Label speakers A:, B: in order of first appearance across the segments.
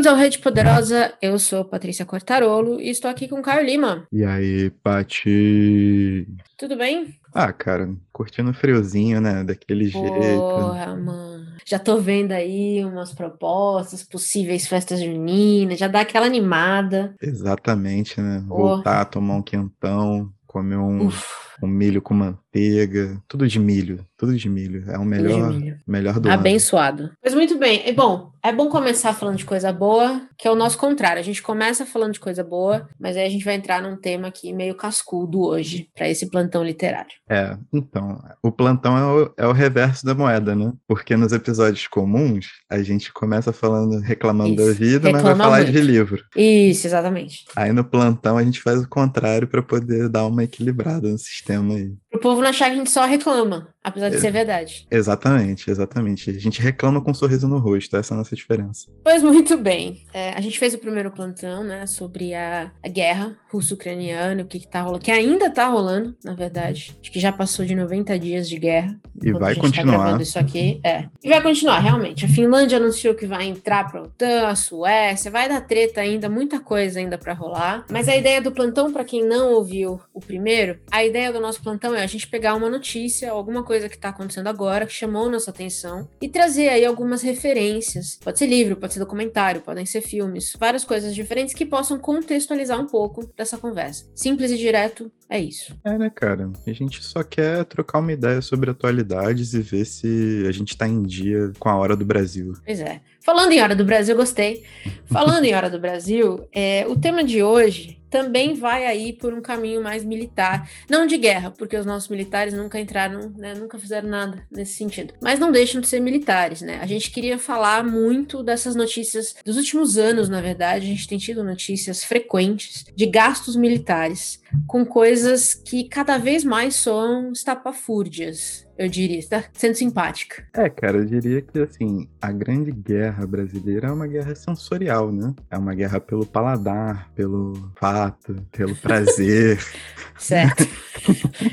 A: Bem-vindos ao Rede Poderosa. Eu sou Patrícia Quartarolo e estou aqui com o Caio Lima.
B: E aí, Pati?
A: Tudo bem?
B: Ah, cara, curtindo o friozinho, né? Daquele
A: Porra,
B: jeito.
A: Porra, mano. Já tô vendo aí umas propostas, possíveis festas juninas, já dá aquela animada.
B: Exatamente, né?
A: Porra.
B: Voltar a tomar um quentão, comer um,
A: Uf,
B: um milho com manteiga. Tudo de milho, tudo de milho. É o
A: de
B: melhor, melhor do ano.
A: Abençoado. Mas muito bem. É bom, é bom começar falando de coisa boa, que é o nosso contrário. A gente começa falando de coisa boa, mas aí a gente vai entrar num tema aqui meio cascudo hoje, para esse plantão literário.
B: É, então, o plantão é o, é o reverso da moeda, né? Porque nos episódios comuns, a gente começa falando, reclamando da
A: Isso,
B: vida, mas vai
A: reclama
B: falar de
A: muito.
B: livro.
A: Isso, exatamente.
B: Aí no plantão a gente faz o contrário para poder dar uma equilibrada no sistema aí.
A: Pro povo não achar que a gente só reclama, apesar de
B: É.
A: ser verdade.
B: Exatamente, exatamente. A gente reclama com um sorriso no rosto, essa é a nossa diferença.
A: Pois muito bem. É, a gente fez o primeiro plantão, né, sobre a, a guerra russo-ucraniana, o que, que tá rolando, que ainda tá rolando, na verdade. Acho que já passou de 90 dias de guerra.
B: E vai
A: a gente tá
B: continuar.
A: gravando isso aqui. É. E vai continuar, realmente. A Finlândia anunciou que vai entrar pra OTAN, a Suécia, vai dar treta ainda, muita coisa ainda pra rolar. Mas a ideia do plantão, pra quem não ouviu o primeiro, a ideia do nosso plantão é a gente pegar uma notícia, alguma coisa que tá acontecendo agora, que chamou nossa atenção, e trazer aí algumas referências. Pode ser livro, pode ser documentário, podem ser filmes, várias coisas diferentes que possam contextualizar um pouco dessa conversa. Simples e direto, é isso.
B: É, né, cara? A gente só quer trocar uma ideia sobre atualidades e ver se a gente tá em dia com a hora do Brasil.
A: Pois é. Falando em Hora do Brasil, gostei. Falando em Hora do Brasil, é, o tema de hoje também vai aí por um caminho mais militar. Não de guerra, porque os nossos militares nunca entraram, né, nunca fizeram nada nesse sentido. Mas não deixam de ser militares, né? A gente queria falar muito dessas notícias dos últimos anos, na verdade. A gente tem tido notícias frequentes de gastos militares com coisas que cada vez mais soam estapafúrdias. Eu diria, está sendo simpática.
B: É, cara, eu diria que, assim, a grande guerra brasileira é uma guerra sensorial, né? É uma guerra pelo paladar, pelo fato, pelo prazer.
A: Certo.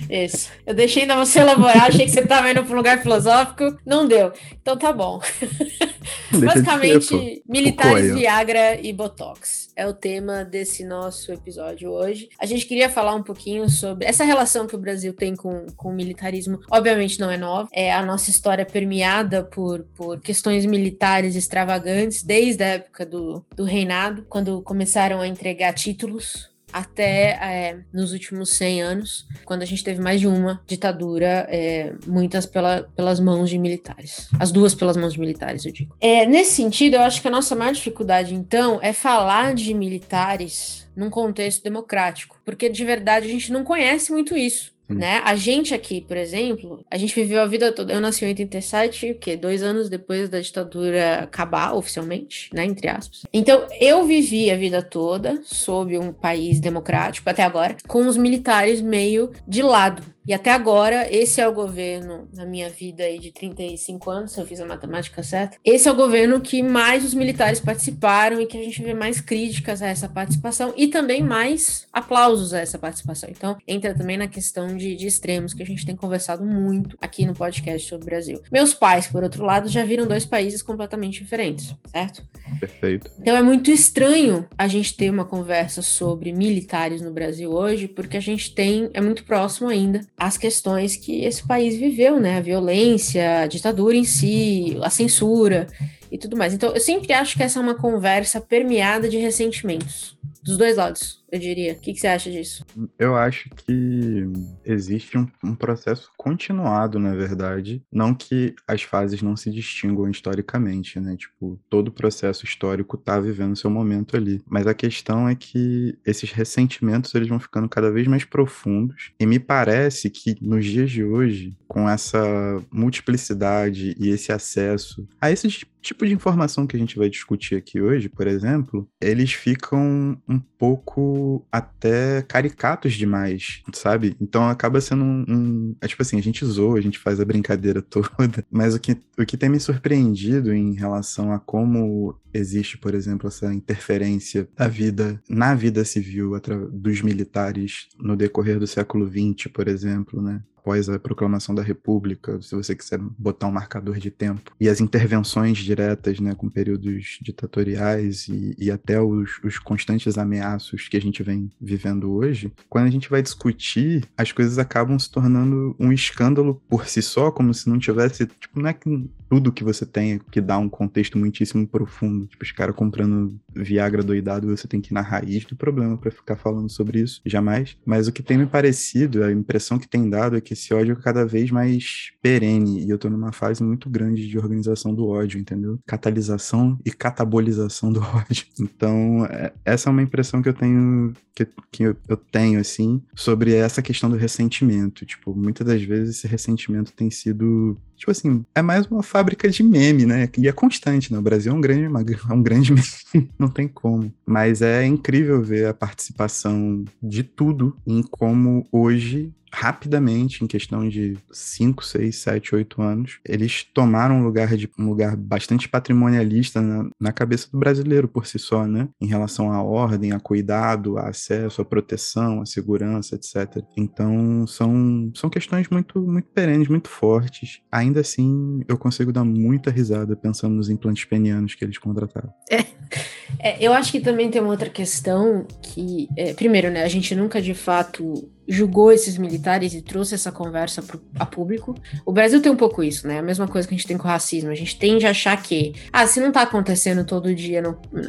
A: Isso. Eu deixei ainda você elaborar, achei que você estava indo para um lugar filosófico. Não deu. Então tá bom. Basicamente, militares. Viagra e Botox. É o tema desse nosso episódio hoje. A gente queria falar um pouquinho sobre essa relação que o Brasil tem com, com o militarismo. Obviamente não é nova. É a nossa história permeada por, por questões militares extravagantes, desde a época do, do reinado, quando começaram a entregar títulos até é, nos últimos 100 anos, quando a gente teve mais de uma ditadura, é, muitas pela, pelas mãos de militares. As duas pelas mãos de militares, eu digo. É, nesse sentido, eu acho que a nossa maior dificuldade, então, é falar de militares num contexto democrático, porque de verdade a gente não conhece muito isso.
B: Hum.
A: Né? A gente aqui, por exemplo, a gente viveu a vida toda. Eu nasci em 87, o quê? Dois anos depois da ditadura acabar oficialmente, né? Entre aspas. Então, eu vivi a vida toda sob um país democrático, até agora, com os militares meio de lado. E até agora, esse é o governo, na minha vida aí de 35 anos, se eu fiz a matemática certa, esse é o governo que mais os militares participaram e que a gente vê mais críticas a essa participação e também mais aplausos a essa participação. Então, entra também na questão de, de extremos, que a gente tem conversado muito aqui no podcast sobre o Brasil. Meus pais, por outro lado, já viram dois países completamente diferentes, certo?
B: Perfeito.
A: Então é muito estranho a gente ter uma conversa sobre militares no Brasil hoje, porque a gente tem, é muito próximo ainda às questões que esse país viveu, né? A violência, a ditadura em si, a censura e tudo mais. Então eu sempre acho que essa é uma conversa permeada de ressentimentos. Dos dois lados, eu diria. O que, que você acha disso?
B: Eu acho que existe um, um processo continuado, na verdade. Não que as fases não se distinguam historicamente, né? Tipo, todo processo histórico tá vivendo seu momento ali. Mas a questão é que esses ressentimentos eles vão ficando cada vez mais profundos. E me parece que nos dias de hoje, com essa multiplicidade e esse acesso a esse tipo de informação que a gente vai discutir aqui hoje, por exemplo, eles ficam um pouco até caricatos demais, sabe? Então acaba sendo um, um- É tipo assim, a gente zoa, a gente faz a brincadeira toda, mas o que, o que tem me surpreendido em relação a como existe, por exemplo, essa interferência da vida, na vida civil dos militares no decorrer do século XX, por exemplo, né? Após a proclamação da República, se você quiser botar um marcador de tempo, e as intervenções diretas, né, com períodos ditatoriais e, e até os, os constantes ameaços que a gente vem vivendo hoje, quando a gente vai discutir, as coisas acabam se tornando um escândalo por si só, como se não tivesse, tipo, não é que tudo que você tem que dá um contexto muitíssimo profundo. Tipo, os caras comprando Viagra doidado, você tem que ir na raiz do problema para ficar falando sobre isso, jamais. Mas o que tem me parecido, a impressão que tem dado é que esse ódio cada vez mais perene, e eu tô numa fase muito grande de organização do ódio, entendeu? Catalisação e catabolização do ódio. Então, é, essa é uma impressão que eu tenho, que, que eu tenho, assim, sobre essa questão do ressentimento. Tipo, muitas das vezes esse ressentimento tem sido tipo assim, é mais uma fábrica de meme, né? E é constante, né? O Brasil é um grande, é um grande meme, não tem como. Mas é incrível ver a participação de tudo em como hoje rapidamente, em questão de 5, 6, 7, 8 anos, eles tomaram um lugar, de, um lugar bastante patrimonialista na, na, cabeça do brasileiro por si só, né? Em relação à ordem, a cuidado, a acesso, a proteção, a segurança, etc. Então, são, são questões muito, muito perenes, muito fortes. Ainda assim, eu consigo dar muita risada pensando nos implantes penianos que eles contrataram.
A: É, é, eu acho que também tem uma outra questão que, é, primeiro, né, a gente nunca de fato julgou esses militares e trouxe essa conversa pro, a público. O Brasil tem um pouco isso, né? A mesma coisa que a gente tem com o racismo. A gente tende a achar que, ah, se não tá acontecendo todo dia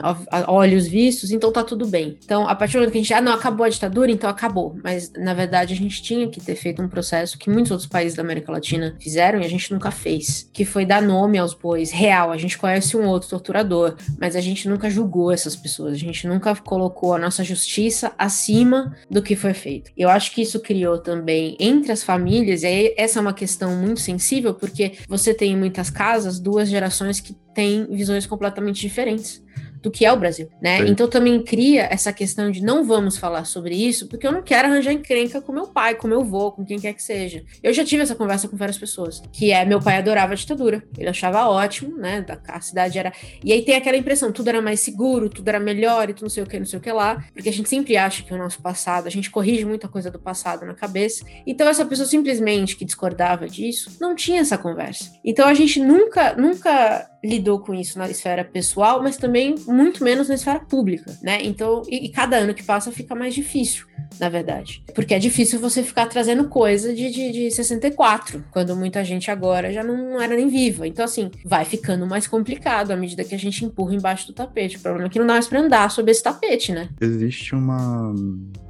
A: a, a olhos vistos, então tá tudo bem. Então, a partir do momento que a gente, ah, não, acabou a ditadura, então acabou. Mas, na verdade, a gente tinha que ter feito um processo que muitos outros países da América Latina fizeram e a gente nunca fez, que foi dar nome aos bois real. A gente conhece um outro torturador, mas a gente nunca julgou essas pessoas. A gente nunca colocou a nossa justiça acima do que foi feito. Eu acho acho que isso criou também entre as famílias, e essa é uma questão muito sensível, porque você tem em muitas casas duas gerações que têm visões completamente diferentes do que é o Brasil, né? Sim. Então também cria essa questão de não vamos falar sobre isso, porque eu não quero arranjar encrenca com meu pai, com meu avô, com quem quer que seja. Eu já tive essa conversa com várias pessoas, que é meu pai adorava a ditadura, ele achava ótimo, né? A cidade era. E aí tem aquela impressão, tudo era mais seguro, tudo era melhor e tudo não sei o que, não sei o que lá, porque a gente sempre acha que o nosso passado, a gente corrige muita coisa do passado na cabeça. Então essa pessoa simplesmente que discordava disso não tinha essa conversa. Então a gente nunca, nunca lidou com isso na esfera pessoal, mas também muito menos na esfera pública, né? Então, e, e, cada ano que passa fica mais difícil, na verdade. Porque é difícil você ficar trazendo coisa de, de, de 64, quando muita gente agora já não era nem viva. Então, assim, vai ficando mais complicado à medida que a gente empurra embaixo do tapete. O problema é que não dá mais pra andar sobre esse tapete, né?
B: Existe uma,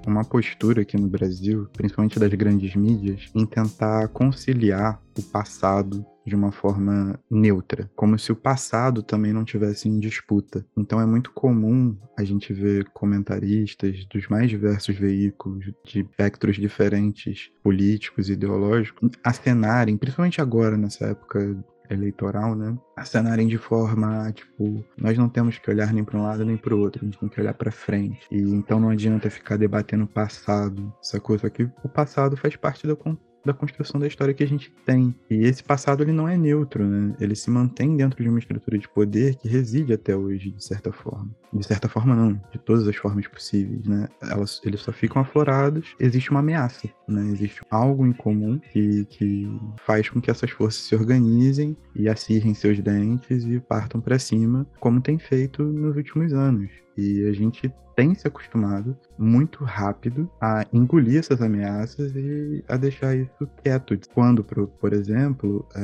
B: uma postura aqui no Brasil, principalmente das grandes mídias, em tentar conciliar o passado de uma forma neutra, como se o passado também não tivesse em disputa. Então é muito comum a gente ver comentaristas dos mais diversos veículos, de espectros diferentes, políticos, ideológicos, acenarem, principalmente agora nessa época eleitoral, né? Acenarem de forma, tipo, nós não temos que olhar nem para um lado nem para o outro, a gente tem que olhar para frente. E então não adianta ficar debatendo o passado, essa coisa aqui, o passado faz parte da, da construção da história que a gente tem. E esse passado ele não é neutro, né? Ele se mantém dentro de uma estrutura de poder que reside até hoje, de certa forma. De certa forma, não, de todas as formas possíveis, né? Elas, eles só ficam aflorados, existe uma ameaça, né? Existe algo em comum que, que faz com que essas forças se organizem e acirrem seus dentes e partam para cima, como tem feito nos últimos anos. E a gente tem se acostumado muito rápido a engolir essas ameaças e a deixar isso quieto. Quando, por, exemplo, é,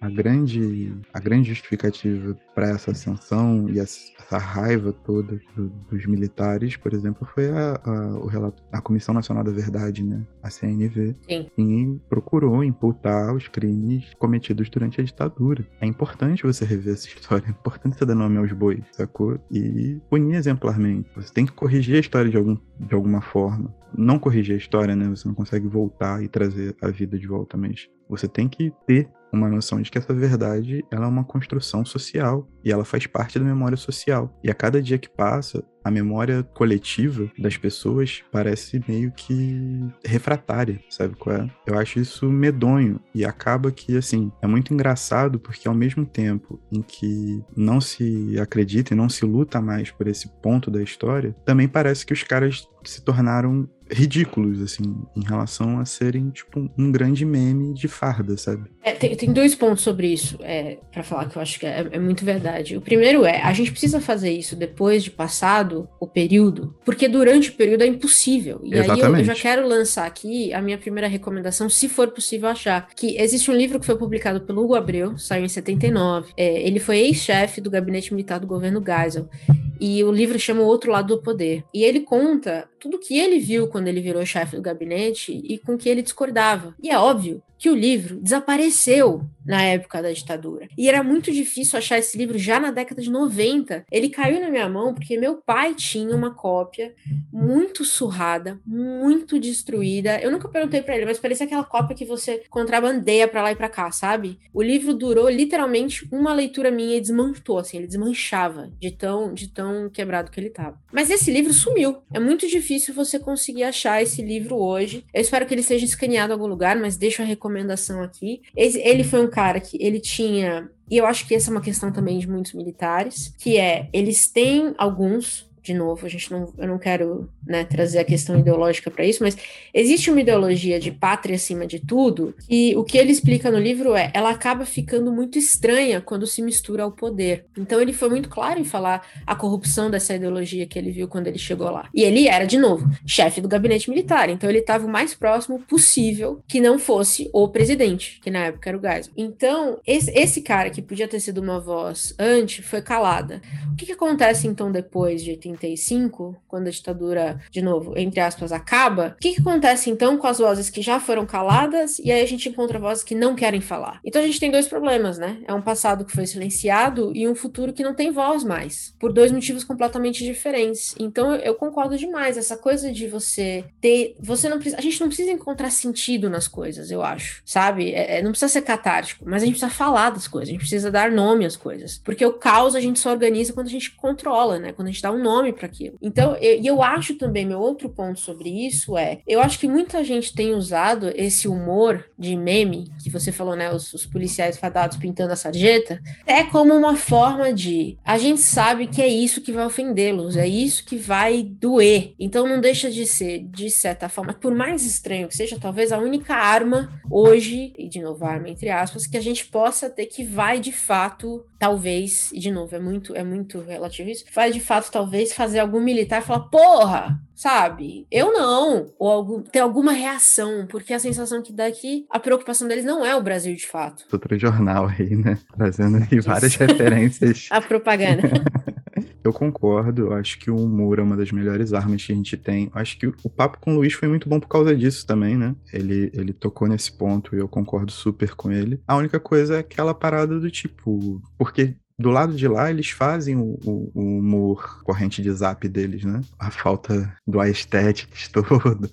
B: a, grande, a grande justificativa para essa ascensão e essa raiva toda do, dos militares, por exemplo, foi a, a, o relato, a Comissão Nacional da Verdade, né? a CNV, Sim. que procurou imputar os crimes cometidos durante a ditadura. É importante você rever essa história, é importante você dar nome aos bois, sacou? E punir exemplarmente. Você tem que corrigir a história de, algum, de alguma forma. Não corrigir a história, né? Você não consegue voltar e trazer a vida de volta, mas você tem que ter uma noção de que essa verdade ela é uma construção social e ela faz parte da memória social. E a cada dia que passa, a memória coletiva das pessoas parece meio que refratária, sabe qual é? Eu acho isso medonho e acaba que, assim, é muito engraçado porque ao mesmo tempo em que não se acredita e não se luta mais por esse ponto da história, também parece que os caras se tornaram ridículos, assim, em relação a serem, tipo, um grande meme de farda, sabe?
A: É, tem, tem, dois pontos sobre isso, é, para falar que eu acho que é, é, muito verdade. O primeiro é, a gente precisa fazer isso depois de passado o período, porque durante o período é impossível. E Exatamente. aí eu, eu, já quero lançar aqui a minha primeira recomendação, se for possível achar, que existe um livro que foi publicado pelo Hugo Abreu, saiu em 79. É, ele foi ex-chefe do gabinete militar do governo Geisel. E o livro chama O Outro Lado do Poder. E ele conta tudo que ele viu quando ele virou chefe do gabinete e com que ele discordava. E é óbvio que o livro desapareceu na época da ditadura. E era muito difícil achar esse livro já na década de 90. Ele caiu na minha mão porque meu pai tinha uma cópia muito surrada, muito destruída. Eu nunca perguntei para ele, mas parecia aquela cópia que você contrabandeia para lá e para cá, sabe? O livro durou literalmente uma leitura minha e desmanchou, assim, ele desmanchava de tão de tão quebrado que ele tava. Mas esse livro sumiu. É muito difícil você conseguir achar esse livro hoje. Eu espero que ele seja escaneado em algum lugar, mas deixo a recomendação aqui. Ele foi um cara que ele tinha e eu acho que essa é uma questão também de muitos militares, que é eles têm alguns de novo, a gente não, eu não quero né, trazer a questão ideológica para isso, mas existe uma ideologia de pátria acima de tudo, e o que ele explica no livro é, ela acaba ficando muito estranha quando se mistura ao poder. Então ele foi muito claro em falar a corrupção dessa ideologia que ele viu quando ele chegou lá. E ele era, de novo, chefe do gabinete militar, então ele estava o mais próximo possível que não fosse o presidente, que na época era o Geisel. Então, esse, esse cara que podia ter sido uma voz antes foi calada. O que, que acontece então depois de 80 1935, quando a ditadura, de novo, entre aspas, acaba, o que, que acontece então com as vozes que já foram caladas e aí a gente encontra vozes que não querem falar? Então a gente tem dois problemas, né? É um passado que foi silenciado e um futuro que não tem voz mais, por dois motivos completamente diferentes. Então eu concordo demais, essa coisa de você ter. Você não precisa. A gente não precisa encontrar sentido nas coisas, eu acho, sabe? É, é, não precisa ser catártico, mas a gente precisa falar das coisas, a gente precisa dar nome às coisas. Porque o caos a gente só organiza quando a gente controla, né? Quando a gente dá um nome para aquilo. Então, e eu, eu acho também, meu outro ponto sobre isso é, eu acho que muita gente tem usado esse humor de meme, que você falou, né, os, os policiais fadados pintando a sarjeta, é como uma forma de, a gente sabe que é isso que vai ofendê-los, é isso que vai doer. Então não deixa de ser, de certa forma, por mais estranho que seja, talvez a única arma hoje, e de novo arma entre aspas, que a gente possa ter que vai de fato, talvez, e de novo, é muito, é muito relativo isso, vai de fato talvez fazer algum militar falar, porra, sabe? Eu não. Ou algum, ter alguma reação, porque a sensação que dá é que a preocupação deles não é o Brasil de fato.
B: Outro jornal aí, né? Trazendo aí várias referências.
A: a propaganda.
B: Eu concordo, acho que o humor é uma das melhores armas que a gente tem. Acho que o papo com o Luiz foi muito bom por causa disso também, né? Ele, ele tocou nesse ponto e eu concordo super com ele. A única coisa é aquela parada do tipo, porque do lado de lá, eles fazem o, o, o, humor corrente de zap deles, né? A falta do aesthetics todo,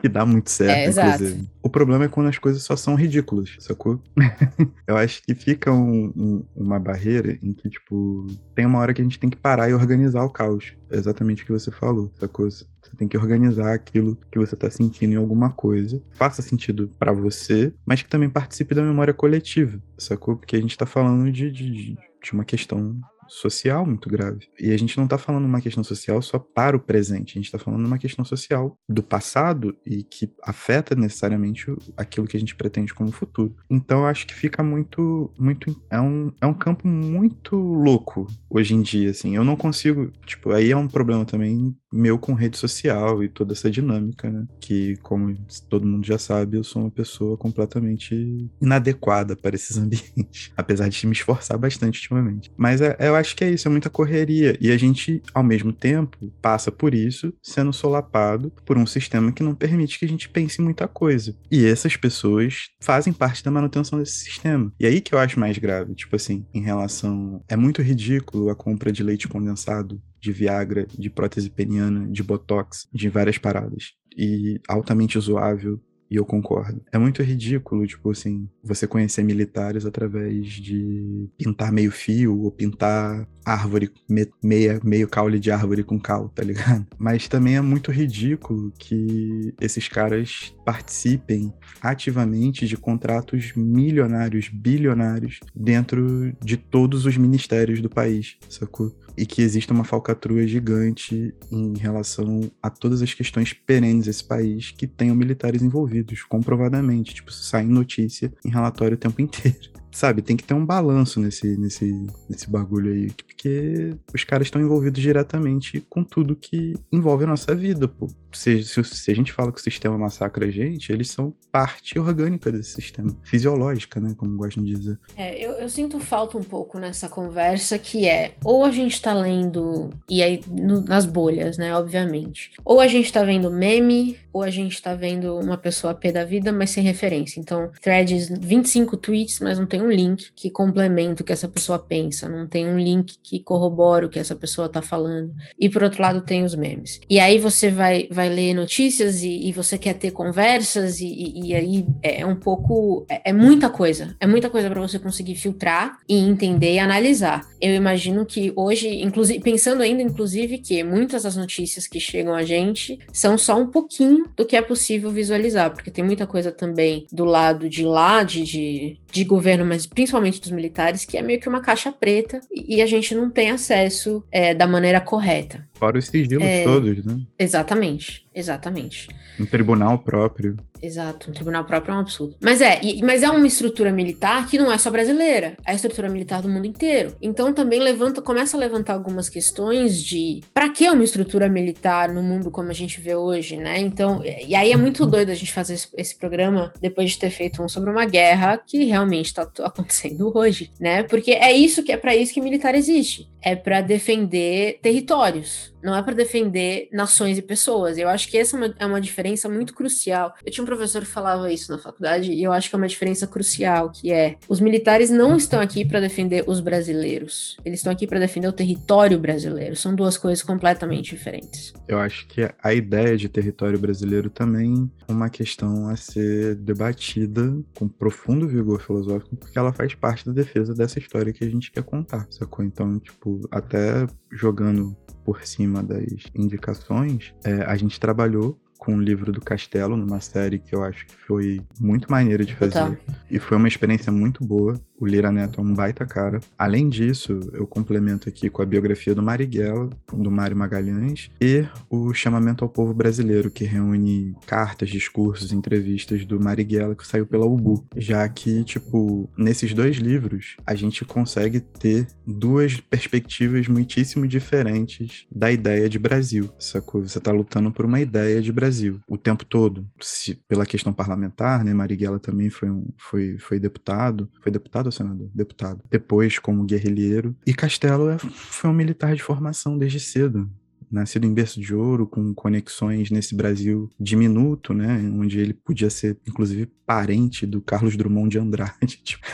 B: que dá muito certo, é, inclusive. Exato. O problema é quando as coisas só são ridículas, sacou? Eu acho que fica um, um, uma barreira em que, tipo, tem uma hora que a gente tem que parar e organizar o caos. Exatamente o que você falou, sacou? Você tem que organizar aquilo que você tá sentindo em alguma coisa. Faça sentido para você, mas que também participe da memória coletiva, sacou? Porque a gente tá falando de, de, de uma questão social muito grave. E a gente não está falando uma questão social só para o presente, a gente está falando uma questão social do passado e que afeta necessariamente aquilo que a gente pretende como futuro. Então acho que fica muito, muito é um, é um campo muito louco hoje em dia, assim. Eu não consigo, tipo, aí é um problema também meu com rede social e toda essa dinâmica, né? Que, como todo mundo já sabe, eu sou uma pessoa completamente inadequada para esses ambientes, apesar de me esforçar bastante ultimamente. Mas é, eu acho que é isso, é muita correria. E a gente, ao mesmo tempo, passa por isso sendo solapado por um sistema que não permite que a gente pense em muita coisa. E essas pessoas fazem parte da manutenção desse sistema. E aí que eu acho mais grave, tipo assim, em relação. É muito ridículo a compra de leite condensado de Viagra, de prótese peniana, de Botox, de várias paradas. E altamente usuável e eu concordo. É muito ridículo, tipo assim, você conhecer militares através de pintar meio fio ou pintar árvore, me, meia, meio caule de árvore com cal, tá ligado? Mas também é muito ridículo que esses caras participem ativamente de contratos milionários, bilionários dentro de todos os ministérios do país, sacou? E que existe uma falcatrua gigante em relação a todas as questões perenes desse país que tenham militares envolvidos, comprovadamente. Tipo, sai notícia em relatório o tempo inteiro sabe, tem que ter um balanço nesse, nesse, nesse bagulho aí, porque os caras estão envolvidos diretamente com tudo que envolve a nossa vida, pô. Se, se, se, a gente fala que o sistema massacra a gente, eles são parte orgânica desse sistema, fisiológica, né, como gostam de dizer.
A: É, eu, eu sinto falta um pouco nessa conversa, que é, ou a gente tá lendo, e aí no, nas bolhas, né, obviamente, ou a gente tá vendo meme, ou a gente tá vendo uma pessoa pé da vida, mas sem referência. Então, threads, 25 tweets, mas não tem um link que complementa o que essa pessoa pensa, não tem um link que corrobora o que essa pessoa tá falando. E por outro lado, tem os memes. E aí você vai, vai ler notícias e, e você quer ter conversas, e, e, e aí é um pouco. É, é muita coisa. É muita coisa para você conseguir filtrar e entender e analisar. Eu imagino que hoje, inclusive, pensando ainda, inclusive, que muitas das notícias que chegam a gente são só um pouquinho do que é possível visualizar, porque tem muita coisa também do lado de lá, de, de, de governo, mas principalmente dos militares, que é meio que uma caixa preta e a gente não tem acesso é, da maneira correta.
B: Fora os sigilos é, todos, né?
A: Exatamente, exatamente.
B: Um tribunal próprio.
A: Exato, um tribunal próprio é um absurdo. Mas é, e, mas é uma estrutura militar que não é só brasileira, é a estrutura militar do mundo inteiro. Então também levanta, começa a levantar algumas questões de para que uma estrutura militar no mundo como a gente vê hoje, né? Então, e aí é muito doido a gente fazer esse, esse programa depois de ter feito um sobre uma guerra que realmente está acontecendo hoje, né? Porque é isso que é para isso que militar existe, é para defender territórios não é para defender nações e pessoas. Eu acho que essa é uma, é uma, diferença muito crucial. Eu tinha um professor que falava isso na faculdade e eu acho que é uma diferença crucial, que é os militares não estão aqui para defender os brasileiros. Eles estão aqui para defender o território brasileiro. São duas coisas completamente diferentes.
B: Eu acho que a ideia de território brasileiro também é uma questão a ser debatida com profundo vigor filosófico, porque ela faz parte da defesa dessa história que a gente quer contar, sacou? Então, tipo, até jogando por cima das indicações, é, a gente trabalhou com o livro do Castelo, numa série que eu acho que foi muito maneira de fazer. Tá. E foi uma experiência muito boa. O Lira Neto é um baita cara. Além disso, eu complemento aqui com a biografia do Marighella, do Mário Magalhães, e o Chamamento ao Povo Brasileiro, que reúne cartas, discursos, entrevistas do Marighella, que saiu pela UBU. Já que, tipo, nesses dois livros, a gente consegue ter duas perspectivas muitíssimo diferentes da ideia de Brasil, sacou? Você tá lutando por uma ideia de Brasil o tempo todo. Se, pela questão parlamentar, né? Marighella também foi, um, foi, foi deputado. Foi deputado ou senador? Deputado. Depois, como guerrilheiro. E Castelo é, foi um militar de formação desde cedo nascido em berço de ouro, com conexões nesse Brasil diminuto, né, onde ele podia ser, inclusive, parente do Carlos Drummond de Andrade, tipo,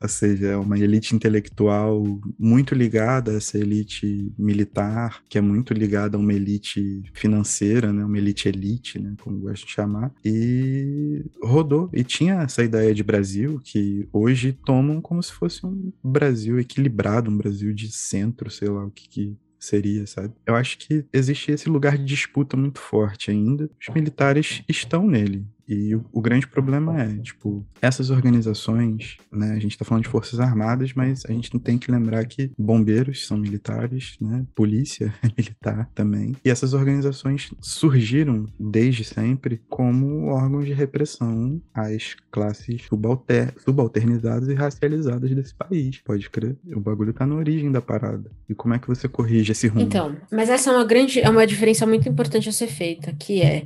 B: ou seja, é uma elite intelectual muito ligada a essa elite militar, que é muito ligada a uma elite financeira, né, uma elite elite, né, como gosto de chamar, e rodou, e tinha essa ideia de Brasil que hoje tomam como se fosse um Brasil equilibrado, um Brasil de centro, sei lá o que, que seria, sabe? Eu acho que existe esse lugar de disputa muito forte ainda. Os militares estão nele. E o, o, grande problema é, tipo, essas organizações, né? A gente tá falando de forças armadas, mas a gente tem que lembrar que bombeiros são militares, né? Polícia é militar também. E essas organizações surgiram desde sempre como órgãos de repressão às classes subalter subalternizadas e racializadas desse país. Pode crer. O bagulho tá na origem da parada. E como é que você corrige esse rumo?
A: Então, mas essa é uma grande, é uma diferença muito importante a ser feita, que é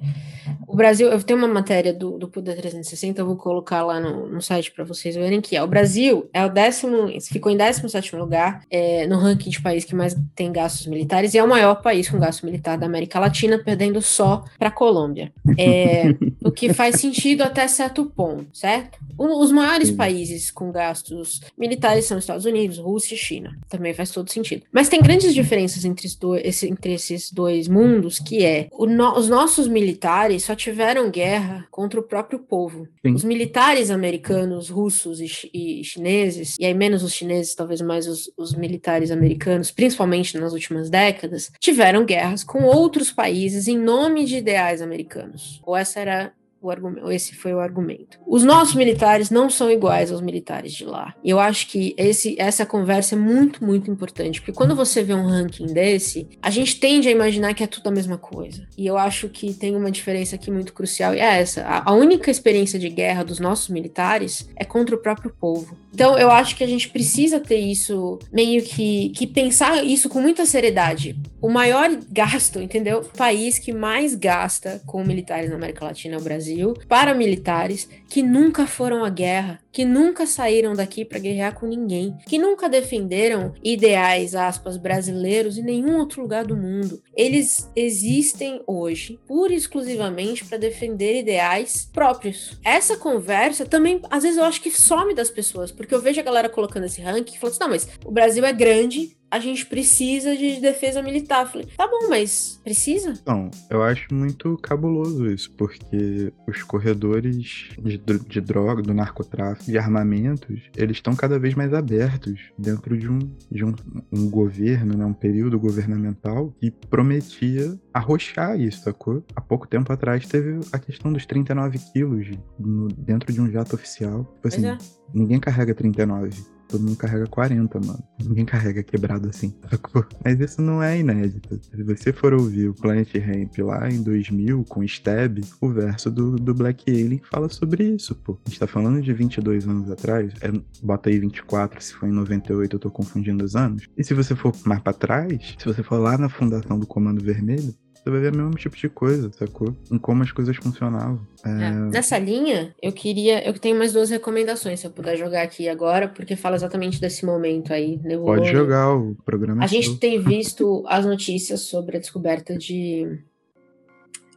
A: o Brasil, eu tenho uma matéria do, do Poder 360, eu vou colocar lá no, no site para vocês verem que é. O Brasil é o décimo, ficou em 17 lugar é, no ranking de país que mais tem gastos militares e é o maior país com gasto militar da América Latina, perdendo só para a Colômbia. É, o que faz sentido até certo ponto, certo? os maiores países com gastos militares são Estados Unidos, Rússia e China. Também faz todo sentido. Mas tem grandes diferenças entre, esse, entre esses dois mundos, que é no, os nossos militares só tiveram guerra contra o próprio povo. Sim. Os militares americanos, russos e, e, chineses, e aí menos os chineses, talvez mais os, os militares americanos, principalmente nas últimas décadas, tiveram guerras com outros países em nome de ideais americanos. Ou essa era argumento, esse foi o argumento. Os nossos militares não são iguais aos militares de lá. Eu acho que esse, essa conversa é muito, muito importante, porque quando você vê um ranking desse, a gente tende a imaginar que é tudo a mesma coisa. E eu acho que tem uma diferença aqui muito crucial, e é essa. A, a única experiência de guerra dos nossos militares é contra o próprio povo. Então, eu acho que a gente precisa ter isso, meio que, que pensar isso com muita seriedade. O maior gasto, entendeu? O país que mais gasta com militares na América Latina é o Brasil, para militares que nunca foram à guerra, que nunca saíram daqui para guerrear com ninguém, que nunca defenderam ideais, aspas, brasileiros em nenhum outro lugar do mundo. Eles existem hoje pura e exclusivamente para defender ideais próprios. Essa conversa também, às vezes, eu acho que some das pessoas, porque eu vejo a galera colocando esse ranking e falando assim: não, mas o Brasil é grande, a gente precisa de defesa militar. Falei, tá bom, mas precisa?
B: Não, eu acho muito cabuloso isso, porque os corredores de, de droga, do narcotráfico, de armamentos, eles estão cada vez mais abertos dentro de um, de um, um governo, né, um período governamental que prometia arrochar isso, sacou? Há pouco tempo atrás teve a questão dos 39 quilos no, dentro de um jato oficial. Tipo assim, é. ninguém carrega 39 todo mundo carrega 40, mano. Ninguém carrega quebrado assim, sacou? Mas isso não é inédito. Se você for ouvir o Planet Ramp lá em 2000 com Stab, o verso do, do Black Alien fala sobre isso, pô. A gente tá falando de 22 anos atrás, é, bota aí 24, se foi em 98 eu tô confundindo os anos. E se você for mais para trás, se você for lá na fundação do Comando Vermelho, você vai ver o mesmo tipo de coisa, sacou? Em como as coisas funcionavam.
A: É... É. Nessa linha, eu queria. Eu tenho mais duas recomendações, se eu puder jogar aqui agora, porque fala exatamente desse momento aí.
B: Né? Pode jogar o programa.
A: A gente tem visto as notícias sobre a descoberta de.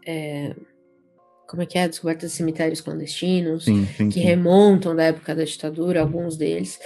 A: É, como é que é? A descoberta de cemitérios clandestinos,
B: sim, sim,
A: que
B: sim.
A: remontam da época da ditadura, alguns deles.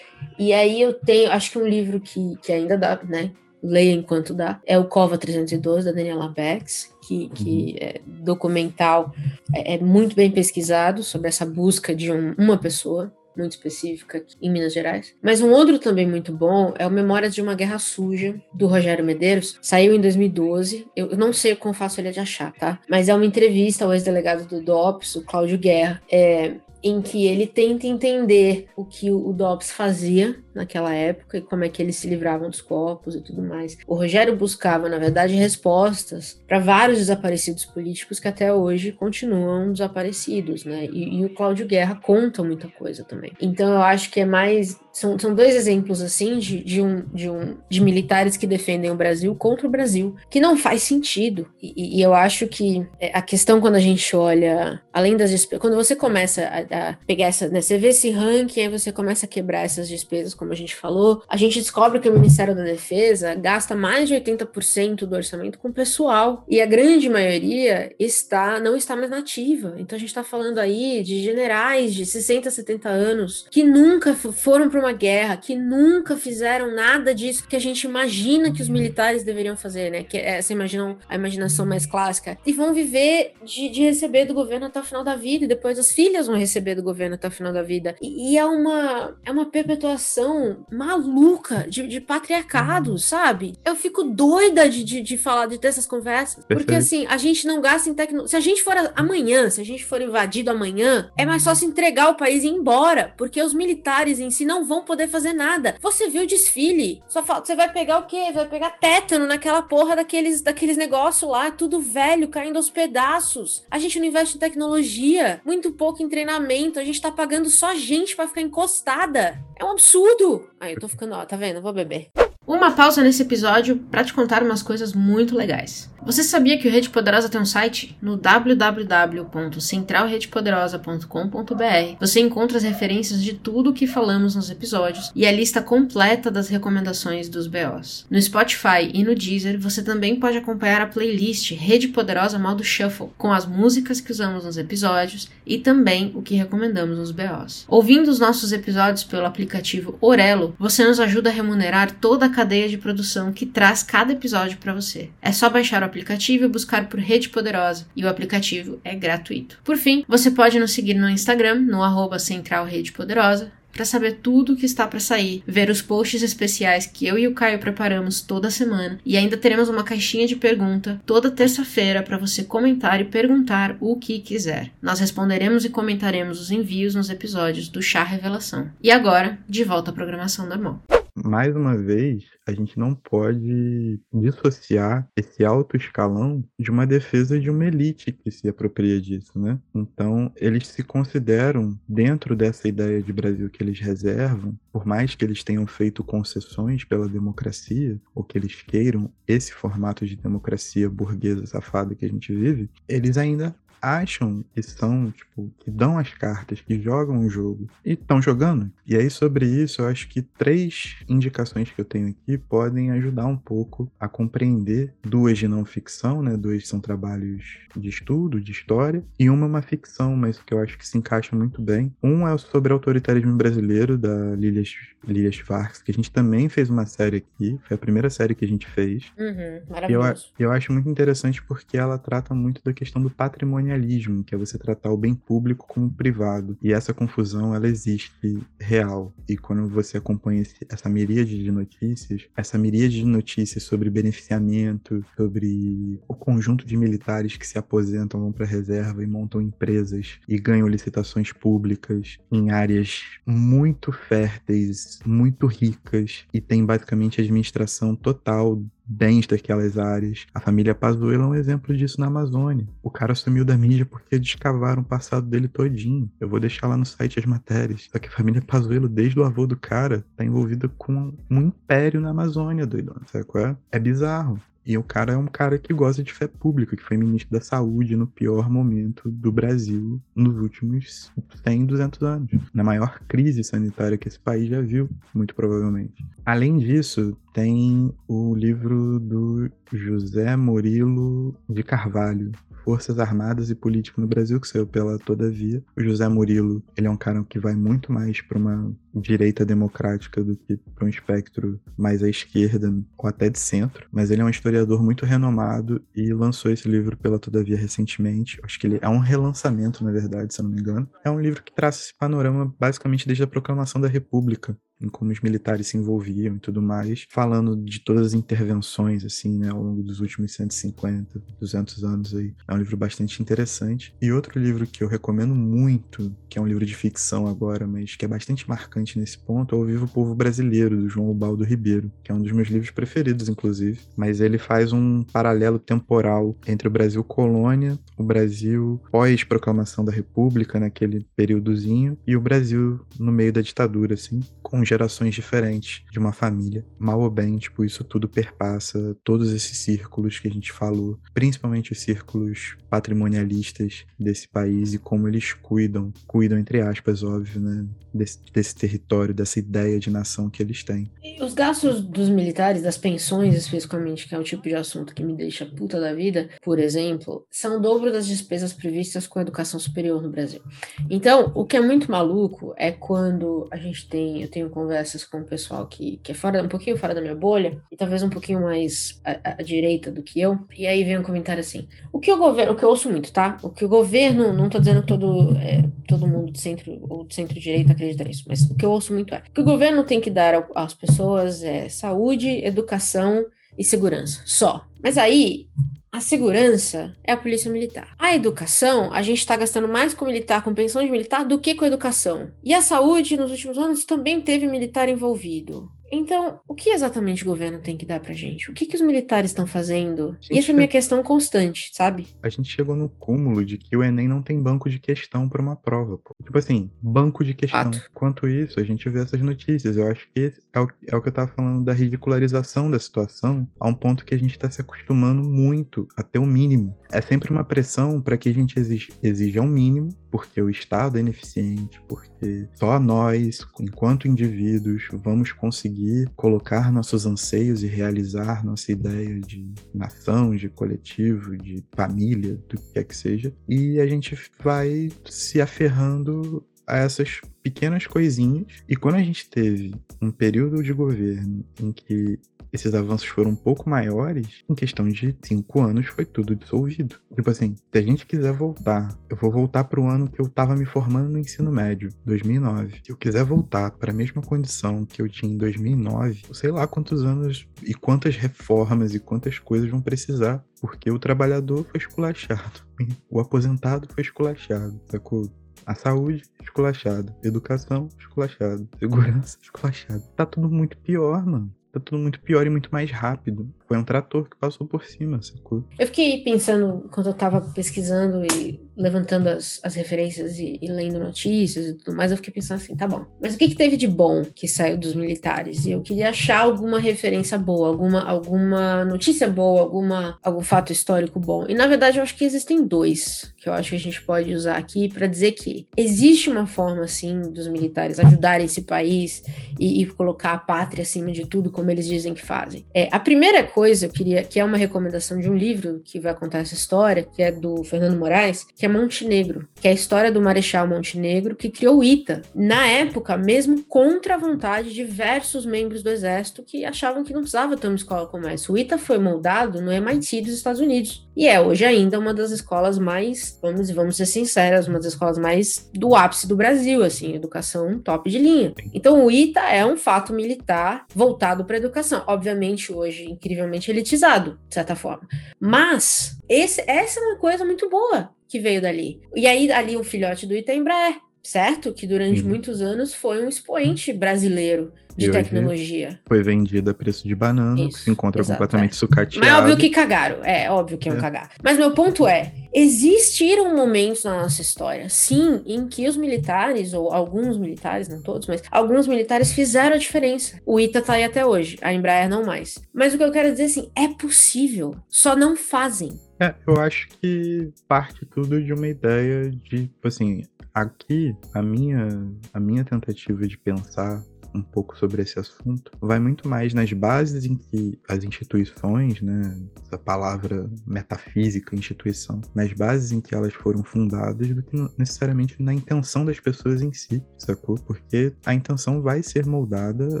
A: E aí eu tenho, acho que um livro que, que ainda dá, né? Leia enquanto dá, é o Cova 312, da Daniela Bex, que, que uhum. é documental, é, é, muito bem pesquisado sobre essa busca de um, uma pessoa muito específica em Minas Gerais. Mas um outro também muito bom é o Memórias de uma Guerra Suja, do Rogério Medeiros. Saiu em 2012. Eu não sei como fácil ele é de achar, tá? Mas é uma entrevista ao ex-delegado do DOPS, o Cláudio Guerra. É, em que ele tenta entender o que o DOPS fazia naquela época e como é que eles se livravam dos corpos e tudo mais. O Rogério buscava, na verdade, respostas para vários desaparecidos políticos que até hoje continuam desaparecidos, né? E, e o Cláudio Guerra conta muita coisa também. Então eu acho que é mais são, são dois exemplos assim de, de, um, de, um, de militares que defendem o Brasil contra o Brasil, que não faz sentido. E, e eu acho que é, a questão quando a gente olha, além das quando você começa a, pegar essa, né, você vê esse ranking, aí você começa a quebrar essas despesas, como a gente falou, a gente descobre que o Ministério da Defesa gasta mais de 80% do orçamento com pessoal. E a grande maioria está não está mais nativa. Então a gente está falando aí de generais de 60, 70 anos que nunca foram para uma guerra, que nunca fizeram nada disso que a gente imagina que os militares deveriam fazer, né? Que é essa imaginam, a imaginação mais clássica. E vão viver de, de, receber do governo até o final da vida, e depois as filhas vão receber do governo até o final da vida. E, e é, uma, é uma perpetuação maluca de, de patriarcado, sabe? Eu fico doida de, de, de falar de dessas conversas. Perfeito. Porque assim, a gente não gasta em tecnologia. Se a gente for amanhã, se a gente for invadido amanhã, é mais fácil entregar o país e ir embora. Porque os militares em si não vão poder fazer nada. Você viu o desfile. Só falta. Você vai pegar o quê? Vai pegar tétano naquela porra daqueles, daqueles negócios lá, tudo velho, caindo aos pedaços. A gente não investe em tecnologia, muito pouco em treinamento. A gente tá pagando só gente para ficar encostada. É um absurdo. Aí eu tô ficando, ó, tá vendo? Eu vou beber. Uma pausa nesse episódio para te contar umas coisas muito legais. Você sabia que o Rede Poderosa tem um site? No www.centralredepoderosa.com.br você encontra as referências de tudo o que falamos nos episódios e a lista completa das recomendações dos BOs. No Spotify e no Deezer você também pode acompanhar a playlist Rede Poderosa Modo Shuffle, com as músicas que usamos nos episódios e também o que recomendamos nos BOs. Ouvindo os nossos episódios pelo aplicativo Orelo, você nos ajuda a remunerar toda a cadeia de produção que traz cada episódio para você. É só baixar o aplicativo e buscar por Rede Poderosa, e o aplicativo é gratuito. Por fim, você pode nos seguir no Instagram, no arroba Central Rede Poderosa, para saber tudo o que está para sair, ver os posts especiais que eu e o Caio preparamos toda semana e ainda teremos uma caixinha de pergunta toda terça-feira para você comentar e perguntar o que quiser. Nós responderemos e comentaremos os envios nos episódios do Chá Revelação. E agora, de volta à programação normal
B: mais uma vez, a gente não pode dissociar esse alto escalão de uma defesa de uma elite que se apropria disso, né? Então, eles se consideram, dentro dessa ideia de Brasil que eles reservam, por mais que eles tenham feito concessões pela democracia, ou que eles queiram esse formato de democracia burguesa safada que a gente vive, eles ainda acham que são, tipo, que dão as cartas, que jogam o jogo e estão jogando. E aí, sobre isso, eu acho que três indicações que eu tenho aqui podem ajudar um pouco a compreender duas de não ficção, né? Duas são trabalhos de estudo, de história, e uma é uma ficção, mas que eu acho que se encaixa muito bem. Um é sobre autoritarismo brasileiro, da Lilia, Lilia Schwartz, que a gente também fez uma série aqui, foi a primeira série que a gente fez.
A: Uhum, maravilhoso.
B: E eu, eu acho muito interessante porque ela trata muito da questão do patrimônio patrimonialismo, que é você tratar o bem público como privado. E essa confusão, ela existe real. E quando você acompanha esse, essa miríade de notícias, essa miríade de notícias sobre beneficiamento, sobre o conjunto de militares que se aposentam, vão para reserva e montam empresas e ganham licitações públicas em áreas muito férteis, muito ricas e tem basicamente administração total bens daquelas áreas. A família Pazuello é um exemplo disso na Amazônia. O cara sumiu da mídia porque descavaram o passado dele todinho. Eu vou deixar lá no site as matérias. Só que a família Pazuello, desde o avô do cara, tá envolvida com um império na Amazônia, doidão. Sabe qual é? É bizarro. E o cara é um cara que gosta de fé pública, que foi ministro da saúde no pior momento do Brasil nos últimos 100, 200 anos. Na maior crise sanitária que esse país já viu, muito provavelmente. Além disso, tem o livro do José Murilo de Carvalho, Forças Armadas e Política no Brasil, que saiu pela Todavia. O José Murilo, ele é um cara que vai muito mais para uma direita democrática do que para um espectro mais à esquerda ou até de centro, mas ele é um historiador muito renomado e lançou esse livro pela Todavia recentemente. Acho que ele é um relançamento, na verdade, se eu não me engano. É um livro que traça esse panorama basicamente desde a proclamação da República, em como os militares se envolviam e tudo mais, falando de todas as intervenções, assim, né, ao longo dos últimos 150, 200 anos aí. É um livro bastante interessante. E outro livro que eu recomendo muito, que é um livro de ficção agora, mas que é bastante marcante nesse ponto, é O Vivo Povo Brasileiro, do João Ubaldo Ribeiro, que é um dos meus livros preferidos, inclusive. Mas ele faz um paralelo temporal entre o Brasil colônia, o Brasil pós-proclamação da República, naquele períodozinho, e o Brasil no meio da ditadura, assim, com gerações diferentes de uma família. Mal ou bem, tipo, isso tudo perpassa todos esses círculos que a gente falou, principalmente os círculos patrimonialistas desse país e como eles cuidam, cuidam entre aspas, óbvio, né, desse, desse território, dessa ideia de nação que eles têm.
A: E os gastos dos militares, das pensões especificamente, que é o tipo de assunto que me deixa puta da vida, por exemplo, são o dobro das despesas previstas com a educação superior no Brasil. Então, o que é muito maluco é quando a gente tem, eu tenho conversas com o pessoal que, que é fora, um pouquinho fora da minha bolha, e talvez um pouquinho mais à, à direita do que eu, e aí vem um comentário assim: o que o governo, o que eu ouço muito, tá? O que o governo, não tô dizendo que todo, é, todo mundo de centro ou de centro-direita acredita nisso, mas o que eu ouço muito é: o que o governo tem que dar às pessoas é saúde, educação e segurança, só. Mas aí, a segurança é a polícia militar. A educação, a gente está gastando mais com militar, com pensão de militar, do que com educação. E a saúde, nos últimos anos, também teve militar envolvido. Então, o que exatamente o governo tem que dar pra gente? O que, que os militares estão fazendo? Gente, Isso é minha questão constante, sabe?
B: A gente chegou no cúmulo de que o Enem não tem banco de questão para uma prova, pô. Tipo assim, banco de questão. Fato. Quanto isso, a gente vê essas notícias. Eu acho que é o, é o que eu tava falando da ridicularização da situação, a um ponto que a gente tá se acostumando muito a ter o mínimo. É sempre uma pressão para que a gente exija, exija um mínimo, porque o Estado é ineficiente, porque só nós, enquanto indivíduos, vamos conseguir colocar nossos anseios e realizar nossa ideia de nação, de coletivo, de família, do que quer que seja. E a gente vai se aferrando a essas pequenas coisinhas. E quando a gente teve um período de governo em que esses avanços foram um pouco maiores, em questão de cinco anos foi tudo dissolvido. Tipo assim, se a gente quiser voltar, eu vou voltar para o ano que eu estava me formando no ensino médio, 2009. Se eu quiser voltar para a mesma condição que eu tinha em 2009, eu sei lá quantos anos e quantas reformas e quantas coisas vão precisar porque o trabalhador foi esculachado, o aposentado foi esculachado, sacou? A saúde, esculachado. Educação, esculachado. Segurança, esculachado. Tá tudo muito pior, mano. Tá tudo muito pior e muito mais rápido. Foi um trator que passou por cima, sacou?
A: Eu fiquei pensando, quando eu tava pesquisando e levantando as, as referências e, e, lendo notícias e tudo mais, eu fiquei pensando assim, tá bom, mas o que, que teve de bom que saiu dos militares? E eu queria achar alguma referência boa, alguma, alguma notícia boa, alguma, algum fato histórico bom. E na verdade eu acho que existem dois que eu acho que a gente pode usar aqui para dizer que existe uma forma, assim, dos militares ajudarem esse país e, e, colocar a pátria acima de tudo, como eles dizem que fazem. É, a primeira coisa, eu queria, que é uma recomendação de um livro que vai contar essa história, que é do Fernando Moraes, que é Montenegro, que é a história do Marechal Montenegro, que criou o ITA. Na época, mesmo contra a vontade de diversos membros do exército que achavam que não precisava ter uma escola como essa. O ITA foi moldado no MIT dos Estados Unidos e é hoje ainda uma das escolas mais, vamos, vamos ser sinceras, uma das escolas mais do ápice do Brasil, assim, educação top de linha. Então o ITA é um fato militar voltado para a educação, obviamente hoje incrivelmente elitizado, de certa forma. Mas esse, essa é uma coisa muito boa que veio dali. E aí ali o filhote do ITA Embraer, certo? Que durante uhum. muitos anos foi um expoente brasileiro de e tecnologia.
B: Foi vendida a preço de banana, Isso, que se encontra exato, completamente é. sucateado.
A: Mas é óbvio que cagaram, é óbvio que é um é. cagar. Mas meu ponto é, existiram momentos na nossa história, sim, em que os militares, ou alguns militares, não todos, mas alguns militares fizeram a diferença. O ITA tá aí até hoje, a Embraer não mais. Mas o que eu quero dizer assim, é possível, só não fazem.
B: É, eu acho que parte tudo de uma ideia de, tipo assim, aqui a minha a minha tentativa de pensar um pouco sobre esse assunto, vai muito mais nas bases em que as instituições, né, essa palavra metafísica, instituição, nas bases em que elas foram fundadas, do que necessariamente na intenção das pessoas em si, sacou? Porque a intenção vai ser moldada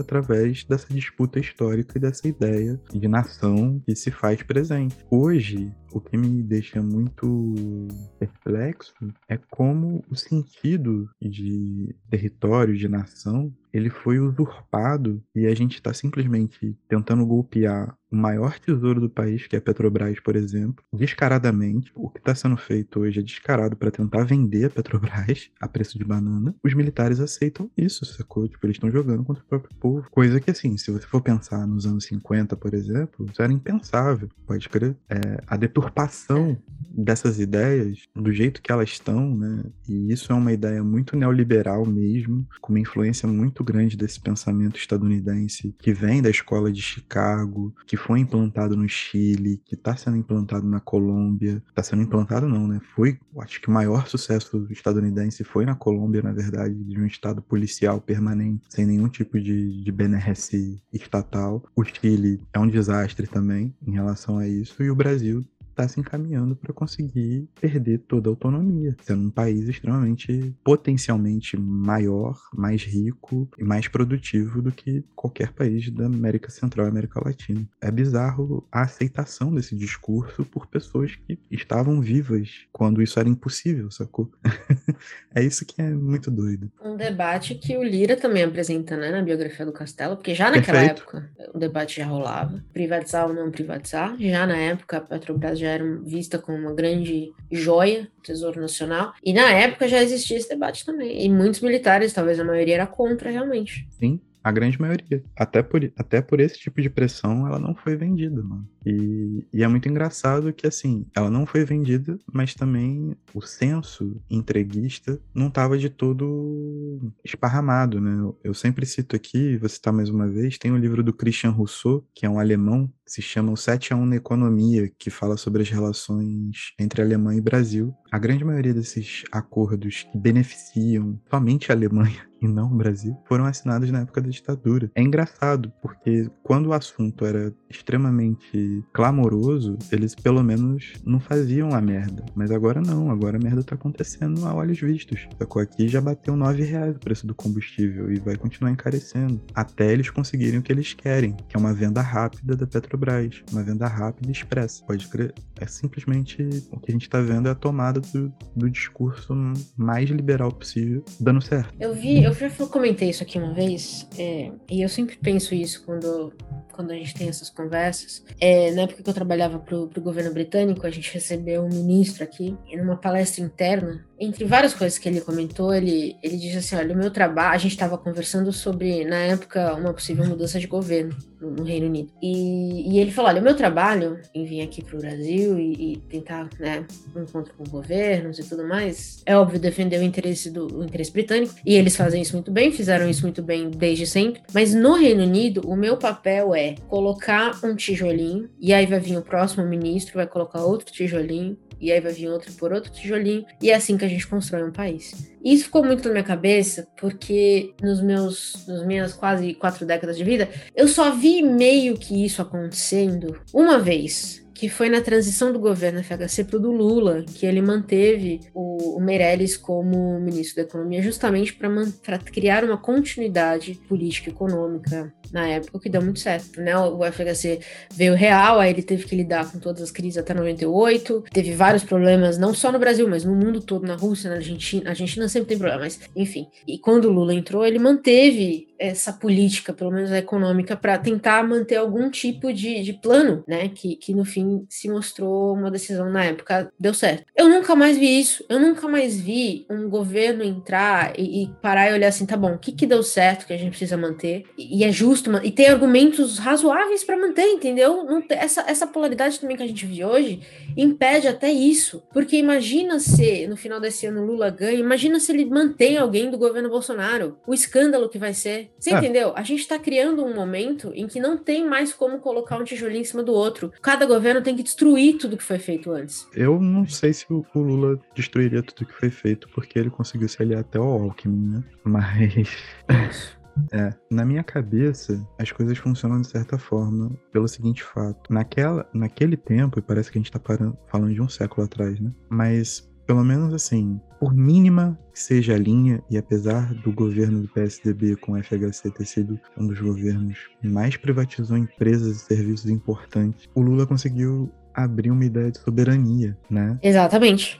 B: através dessa disputa histórica e dessa ideia de nação que se faz presente. Hoje, o que me deixa muito perplexo é como o sentido de território, de nação, ele foi usurpado e a gente está simplesmente tentando golpear o maior tesouro do país, que é a Petrobras, por exemplo, descaradamente. O que está sendo feito hoje é descarado para tentar vender a Petrobras a preço de banana. Os militares aceitam isso, sacou? Tipo, eles estão jogando contra o próprio povo. Coisa que, assim, se você for pensar nos anos 50, por exemplo, isso era impensável, pode crer. É, a deturpação dessas ideias, do jeito que elas estão, né? E isso é uma ideia muito neoliberal mesmo, com uma influência muito grande desse pensamento estadunidense que vem da escola de Chicago, que foi implantado no Chile, que está sendo implantado na Colômbia. Está sendo implantado não, né? Foi, acho que o maior sucesso estadunidense foi na Colômbia, na verdade, de um estado policial permanente, sem nenhum tipo de, de BNRS estatal. O Chile é um desastre também em relação a isso, e o Brasil está se encaminhando para conseguir perder toda a autonomia, sendo um país extremamente potencialmente maior, mais rico e mais produtivo do que qualquer país da América Central e América Latina. É bizarro a aceitação desse discurso por pessoas que estavam vivas quando isso era impossível, sacou? é isso que é muito doido.
A: Um debate que o Lira também apresenta, né, na biografia do Castelo, porque já naquela Perfeito. época o debate já rolava, privatizar ou não privatizar, já na época a Petrobras já era vista como uma grande joia do Tesouro Nacional. E na época já existia esse debate também. E muitos militares, talvez a maioria, era contra realmente.
B: Sim, a grande maioria. Até por, até por esse tipo de pressão, ela não foi vendida, mano. E, e, é muito engraçado que, assim, ela não foi vendida, mas também o senso entreguista não estava de todo esparramado, né? Eu, sempre cito aqui, vou citar mais uma vez, tem o um livro do Christian Rousseau, que é um alemão, que se chama O 7 a 1 na Economia, que fala sobre as relações entre Alemanha e Brasil. A grande maioria desses acordos que beneficiam somente a Alemanha e não o Brasil, foram assinados na época da ditadura. É engraçado, porque quando o assunto era extremamente clamoroso, eles pelo menos não faziam a merda. Mas agora não, agora a merda tá acontecendo a olhos vistos. Sacou? Aqui já bateu 9 reais o preço do combustível e vai continuar encarecendo. Até eles conseguirem o que eles querem, que é uma venda rápida da Petrobras. Uma venda rápida e expressa. Pode crer. É simplesmente o que a gente tá vendo é a tomada do, do discurso mais liberal possível, dando certo.
A: Eu vi, eu já comentei isso aqui uma vez, é, e eu sempre penso isso quando, quando a gente tem essas conversas. É, na época que eu trabalhava para o governo britânico, a gente recebeu um ministro aqui, e numa palestra interna, entre várias coisas que ele comentou, ele, ele disse assim: olha, o meu trabalho. A gente estava conversando sobre, na época, uma possível mudança de governo no, no Reino Unido. E, e, ele falou: olha, o meu trabalho em vir aqui para o Brasil e, e, tentar, né, um encontro com governos e tudo mais, é óbvio defender o interesse do o interesse britânico. E eles fazem isso muito bem, fizeram isso muito bem desde sempre. Mas no Reino Unido, o meu papel é colocar um tijolinho, e aí vai vir o próximo ministro, vai colocar outro tijolinho, e aí vai vir outro por outro tijolinho, e é assim que a gente constrói um país. E isso ficou muito na minha cabeça, porque nos meus, nos minhas quase quatro décadas de vida, eu só vi meio que isso acontecendo uma vez, que foi na transição do governo FHC para o do Lula, que ele manteve o, o Meirelles como ministro da Economia, justamente para criar uma continuidade política e econômica na época, que deu muito certo, né? O FHC veio real, aí ele teve que lidar com todas as crises até 98, teve vários problemas, não só no Brasil, mas no mundo todo, na Rússia, na Argentina. A Argentina sempre tem problemas, enfim. E quando o Lula entrou, ele manteve essa política, pelo menos econômica, para tentar manter algum tipo de, de plano, né? Que, que no fim se mostrou uma decisão na época, deu certo. Eu nunca mais vi isso, eu nunca mais vi um governo entrar e, e parar e olhar assim, tá bom, o que, que deu certo que a gente precisa manter? E, e é justo e tem argumentos razoáveis para manter, entendeu? Essa, essa polaridade também que a gente vive hoje impede até isso. Porque imagina se no final desse ano Lula ganha, imagina se ele mantém alguém do governo Bolsonaro. O escândalo que vai ser. Você é. entendeu? A gente está criando um momento em que não tem mais como colocar um tijolinho em cima do outro. Cada governo tem que destruir tudo que foi feito antes.
B: Eu não sei se o Lula destruiria tudo que foi feito, porque ele conseguiu se aliar até ao Alckmin, né? Mas. É, na minha cabeça, as coisas funcionam de certa forma pelo seguinte fato. Naquela, naquele tempo, e parece que a gente tá parando, falando de um século atrás, né? Mas, pelo menos assim, por mínima que seja a linha, e apesar do governo do PSDB com o FHC ter sido um dos governos que mais privatizou empresas e serviços importantes, o Lula conseguiu abrir uma ideia de soberania, né?
A: Exatamente.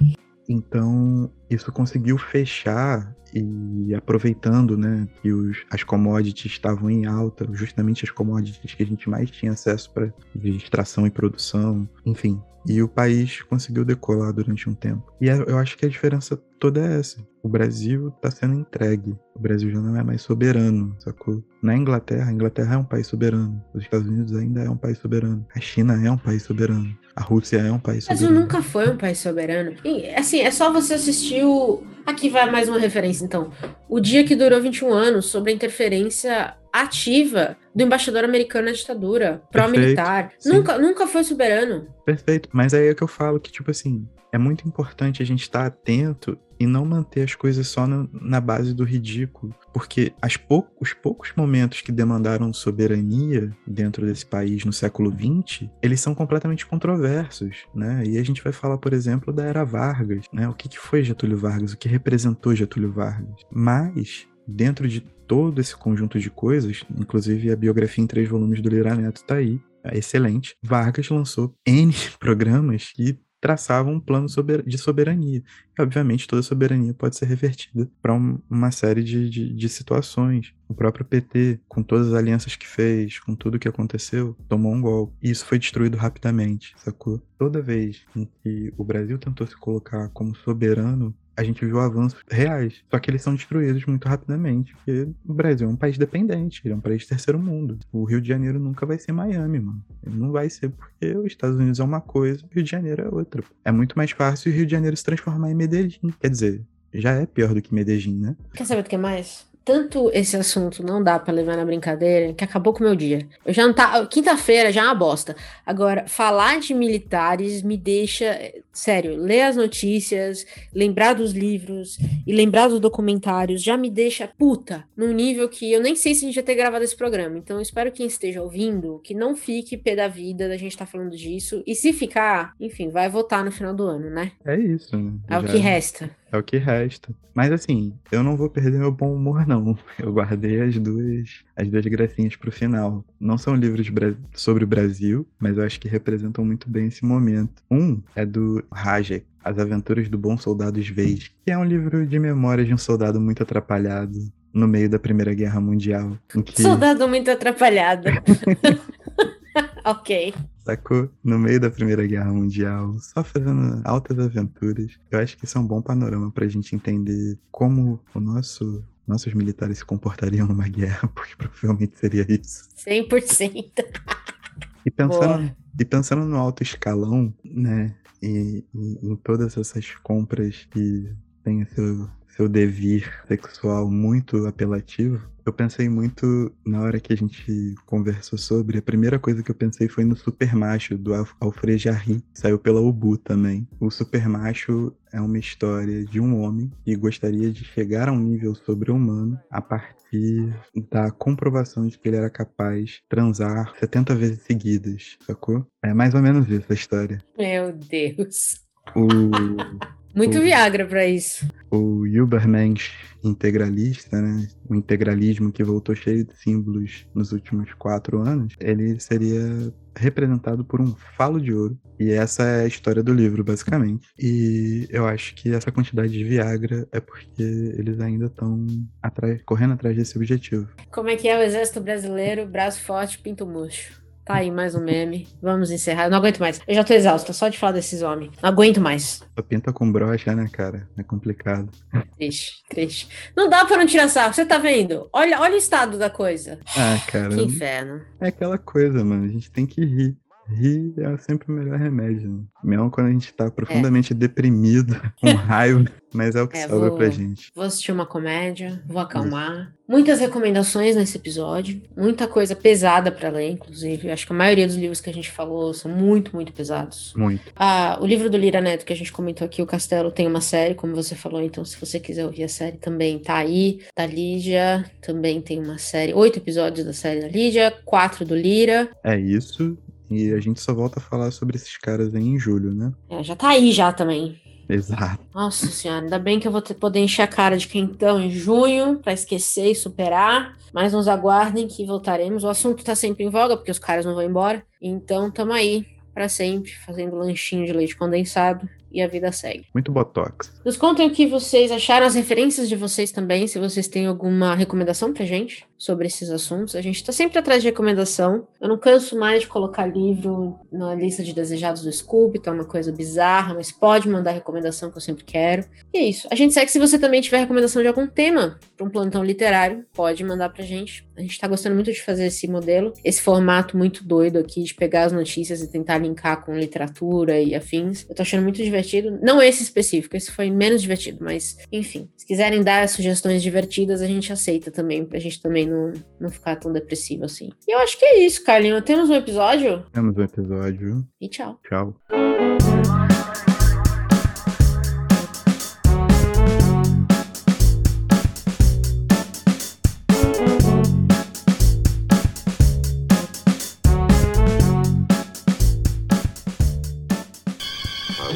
B: Então, isso conseguiu fechar e aproveitando né, que os, as commodities estavam em alta, justamente as commodities que a gente mais tinha acesso para extração e produção, enfim. E o país conseguiu decolar durante um tempo. E eu acho que a diferença toda é essa. O Brasil está sendo entregue. O Brasil já não é mais soberano, sacou? Na Inglaterra, a Inglaterra é um país soberano. Os Estados Unidos ainda é um país soberano. A China é um país soberano. A Rússia é um país soberano.
A: O Brasil nunca foi um país soberano. E, assim, é só você assistir o. Aqui vai mais uma referência, então. O dia que durou 21 anos sobre a interferência ativa do embaixador americano na ditadura, pró-militar. Nunca, nunca foi soberano.
B: Perfeito. Mas aí é que eu falo que, tipo assim, é muito importante a gente estar atento e não manter as coisas só no, na base do ridículo, porque pou, os poucos momentos que demandaram soberania dentro desse país no século XX, eles são completamente controversos, né? E a gente vai falar, por exemplo, da era Vargas, né? O que, que foi Getúlio Vargas, o que representou Getúlio Vargas. Mas dentro de todo esse conjunto de coisas, inclusive a biografia em três volumes do Lira Neto tá aí, é excelente. Vargas lançou N programas que traçavam um plano de soberania. Obviamente, toda soberania pode ser revertida para uma série de, de, de, situações. O próprio PT, com todas as alianças que fez, com tudo que aconteceu, tomou um golpe. E isso foi destruído rapidamente, sacou? Toda vez em que o Brasil tentou se colocar como soberano, a gente viu avanços reais. Só que eles são destruídos muito rapidamente. Porque o Brasil é um país dependente, ele é um país terceiro mundo. O Rio de Janeiro nunca vai ser Miami, mano. Ele não vai ser porque os Estados Unidos é uma coisa, o Rio de Janeiro é outra. É muito mais fácil o Rio de Janeiro se transformar em Medellín. Quer dizer, já é pior do que Medellín, né?
A: Quer saber o que mais? Tanto esse assunto não dá para levar na brincadeira que acabou com o meu dia. Eu já não tá. Quinta-feira já é uma bosta. Agora, falar de militares me deixa Sério, ler as notícias, lembrar dos livros e lembrar dos documentários já me deixa puta num nível que eu nem sei se a gente vai ter gravado esse programa. Então eu espero que quem esteja ouvindo que não fique pé da vida da gente estar tá falando disso. E se ficar, enfim, vai votar no final do ano, né?
B: É isso. Né?
A: É o que resta.
B: É o que resta. Mas assim, eu não vou perder meu bom humor, não. Eu guardei as duas, as duas gracinhas pro final. Não são livros sobre o Brasil, mas eu acho que representam muito bem esse momento. Um é do Rajek, As Aventuras do Bom Soldado Sveig, que é um livro de memórias de um soldado muito atrapalhado no meio da Primeira Guerra Mundial.
A: Que... Soldado muito atrapalhado. ok
B: sacou? No meio da Primeira Guerra Mundial, só fazendo altas aventuras. Eu acho que isso é um bom panorama pra gente entender como o nosso nossos militares se comportariam numa guerra, porque provavelmente seria isso.
A: 100%.
B: E pensando, e pensando no alto escalão, né, e, e em todas essas compras que têm seu, seu devir sexual muito apelativo, eu pensei muito na hora que a gente conversou sobre. A primeira coisa que eu pensei foi no Super Macho, do Alfred Jarry. Saiu pela Ubu também. O Super Macho é uma história de um homem que gostaria de chegar a um nível sobre-humano a partir da comprovação de que ele era capaz de transar 70 vezes seguidas, sacou? É mais ou menos isso a história.
A: Meu Deus.
B: O.
A: Muito o, Viagra para isso.
B: O Übermensch integralista, né? O integralismo que voltou cheio de símbolos nos últimos quatro anos, ele seria representado por um falo de ouro. E essa é a história do livro, basicamente. E eu acho que essa quantidade de Viagra é porque eles ainda estão correndo atrás desse objetivo.
A: Como é que é o exército brasileiro? Braço forte, pinto murcho. Tá aí mais um meme. Vamos encerrar. Eu não aguento mais. Eu já tô exausta só de falar desses homens. Não aguento mais.
B: Só pinta com brocha, né, cara? É complicado.
A: Triste, triste. Não dá pra não tirar sarro. Você tá vendo? Olha, olha o estado da coisa.
B: Ah, cara.
A: Que inferno.
B: É aquela coisa, mano. A gente tem que rir. Rir é sempre o melhor remédio. Né? Mesmo quando a gente tá profundamente é. deprimido, com raiva, mas é o que é, sobra vou, pra gente.
A: Vou assistir uma comédia, vou acalmar. Muitas recomendações nesse episódio, muita coisa pesada para ler, inclusive. Acho que a maioria dos livros que a gente falou são muito, muito pesados.
B: Muito.
A: Ah, o livro do Lira Neto que a gente comentou aqui, O Castelo, tem uma série, como você falou, então se você quiser ouvir a série também tá aí. Da Lídia também tem uma série, oito episódios da série da Lídia, quatro do Lira.
B: É isso. E a gente só volta a falar sobre esses caras aí em julho, né?
A: É, já tá aí já também.
B: Exato.
A: Nossa senhora, ainda bem que eu vou ter, poder encher a cara de quem então em junho, para esquecer e superar. Mas nos aguardem que voltaremos. O assunto tá sempre em voga, porque os caras não vão embora. Então tamo aí para sempre, fazendo lanchinho de leite condensado e a vida segue.
B: Muito botox.
A: Nos contem o que vocês acharam, as referências de vocês também, se vocês têm alguma recomendação pra gente sobre esses assuntos. A gente tá sempre atrás de recomendação. Eu não canso mais de colocar livro na lista de desejados do Scoop, tá uma coisa bizarra, mas pode mandar recomendação que eu sempre quero. E é isso. A gente segue se você também tiver recomendação de algum tema para um plantão literário, pode mandar pra gente. A gente tá gostando muito de fazer esse modelo, esse formato muito doido aqui de pegar as notícias e tentar linkar com literatura e afins. Eu tô achando muito divertido divertido. Não esse específico, esse foi menos divertido, mas enfim. Se quiserem dar sugestões divertidas, a gente aceita também, pra gente também não, não ficar tão depressivo assim. E eu acho que é isso, Carlinhos. Temos um episódio?
B: Temos um episódio.
A: E tchau.
B: Tchau.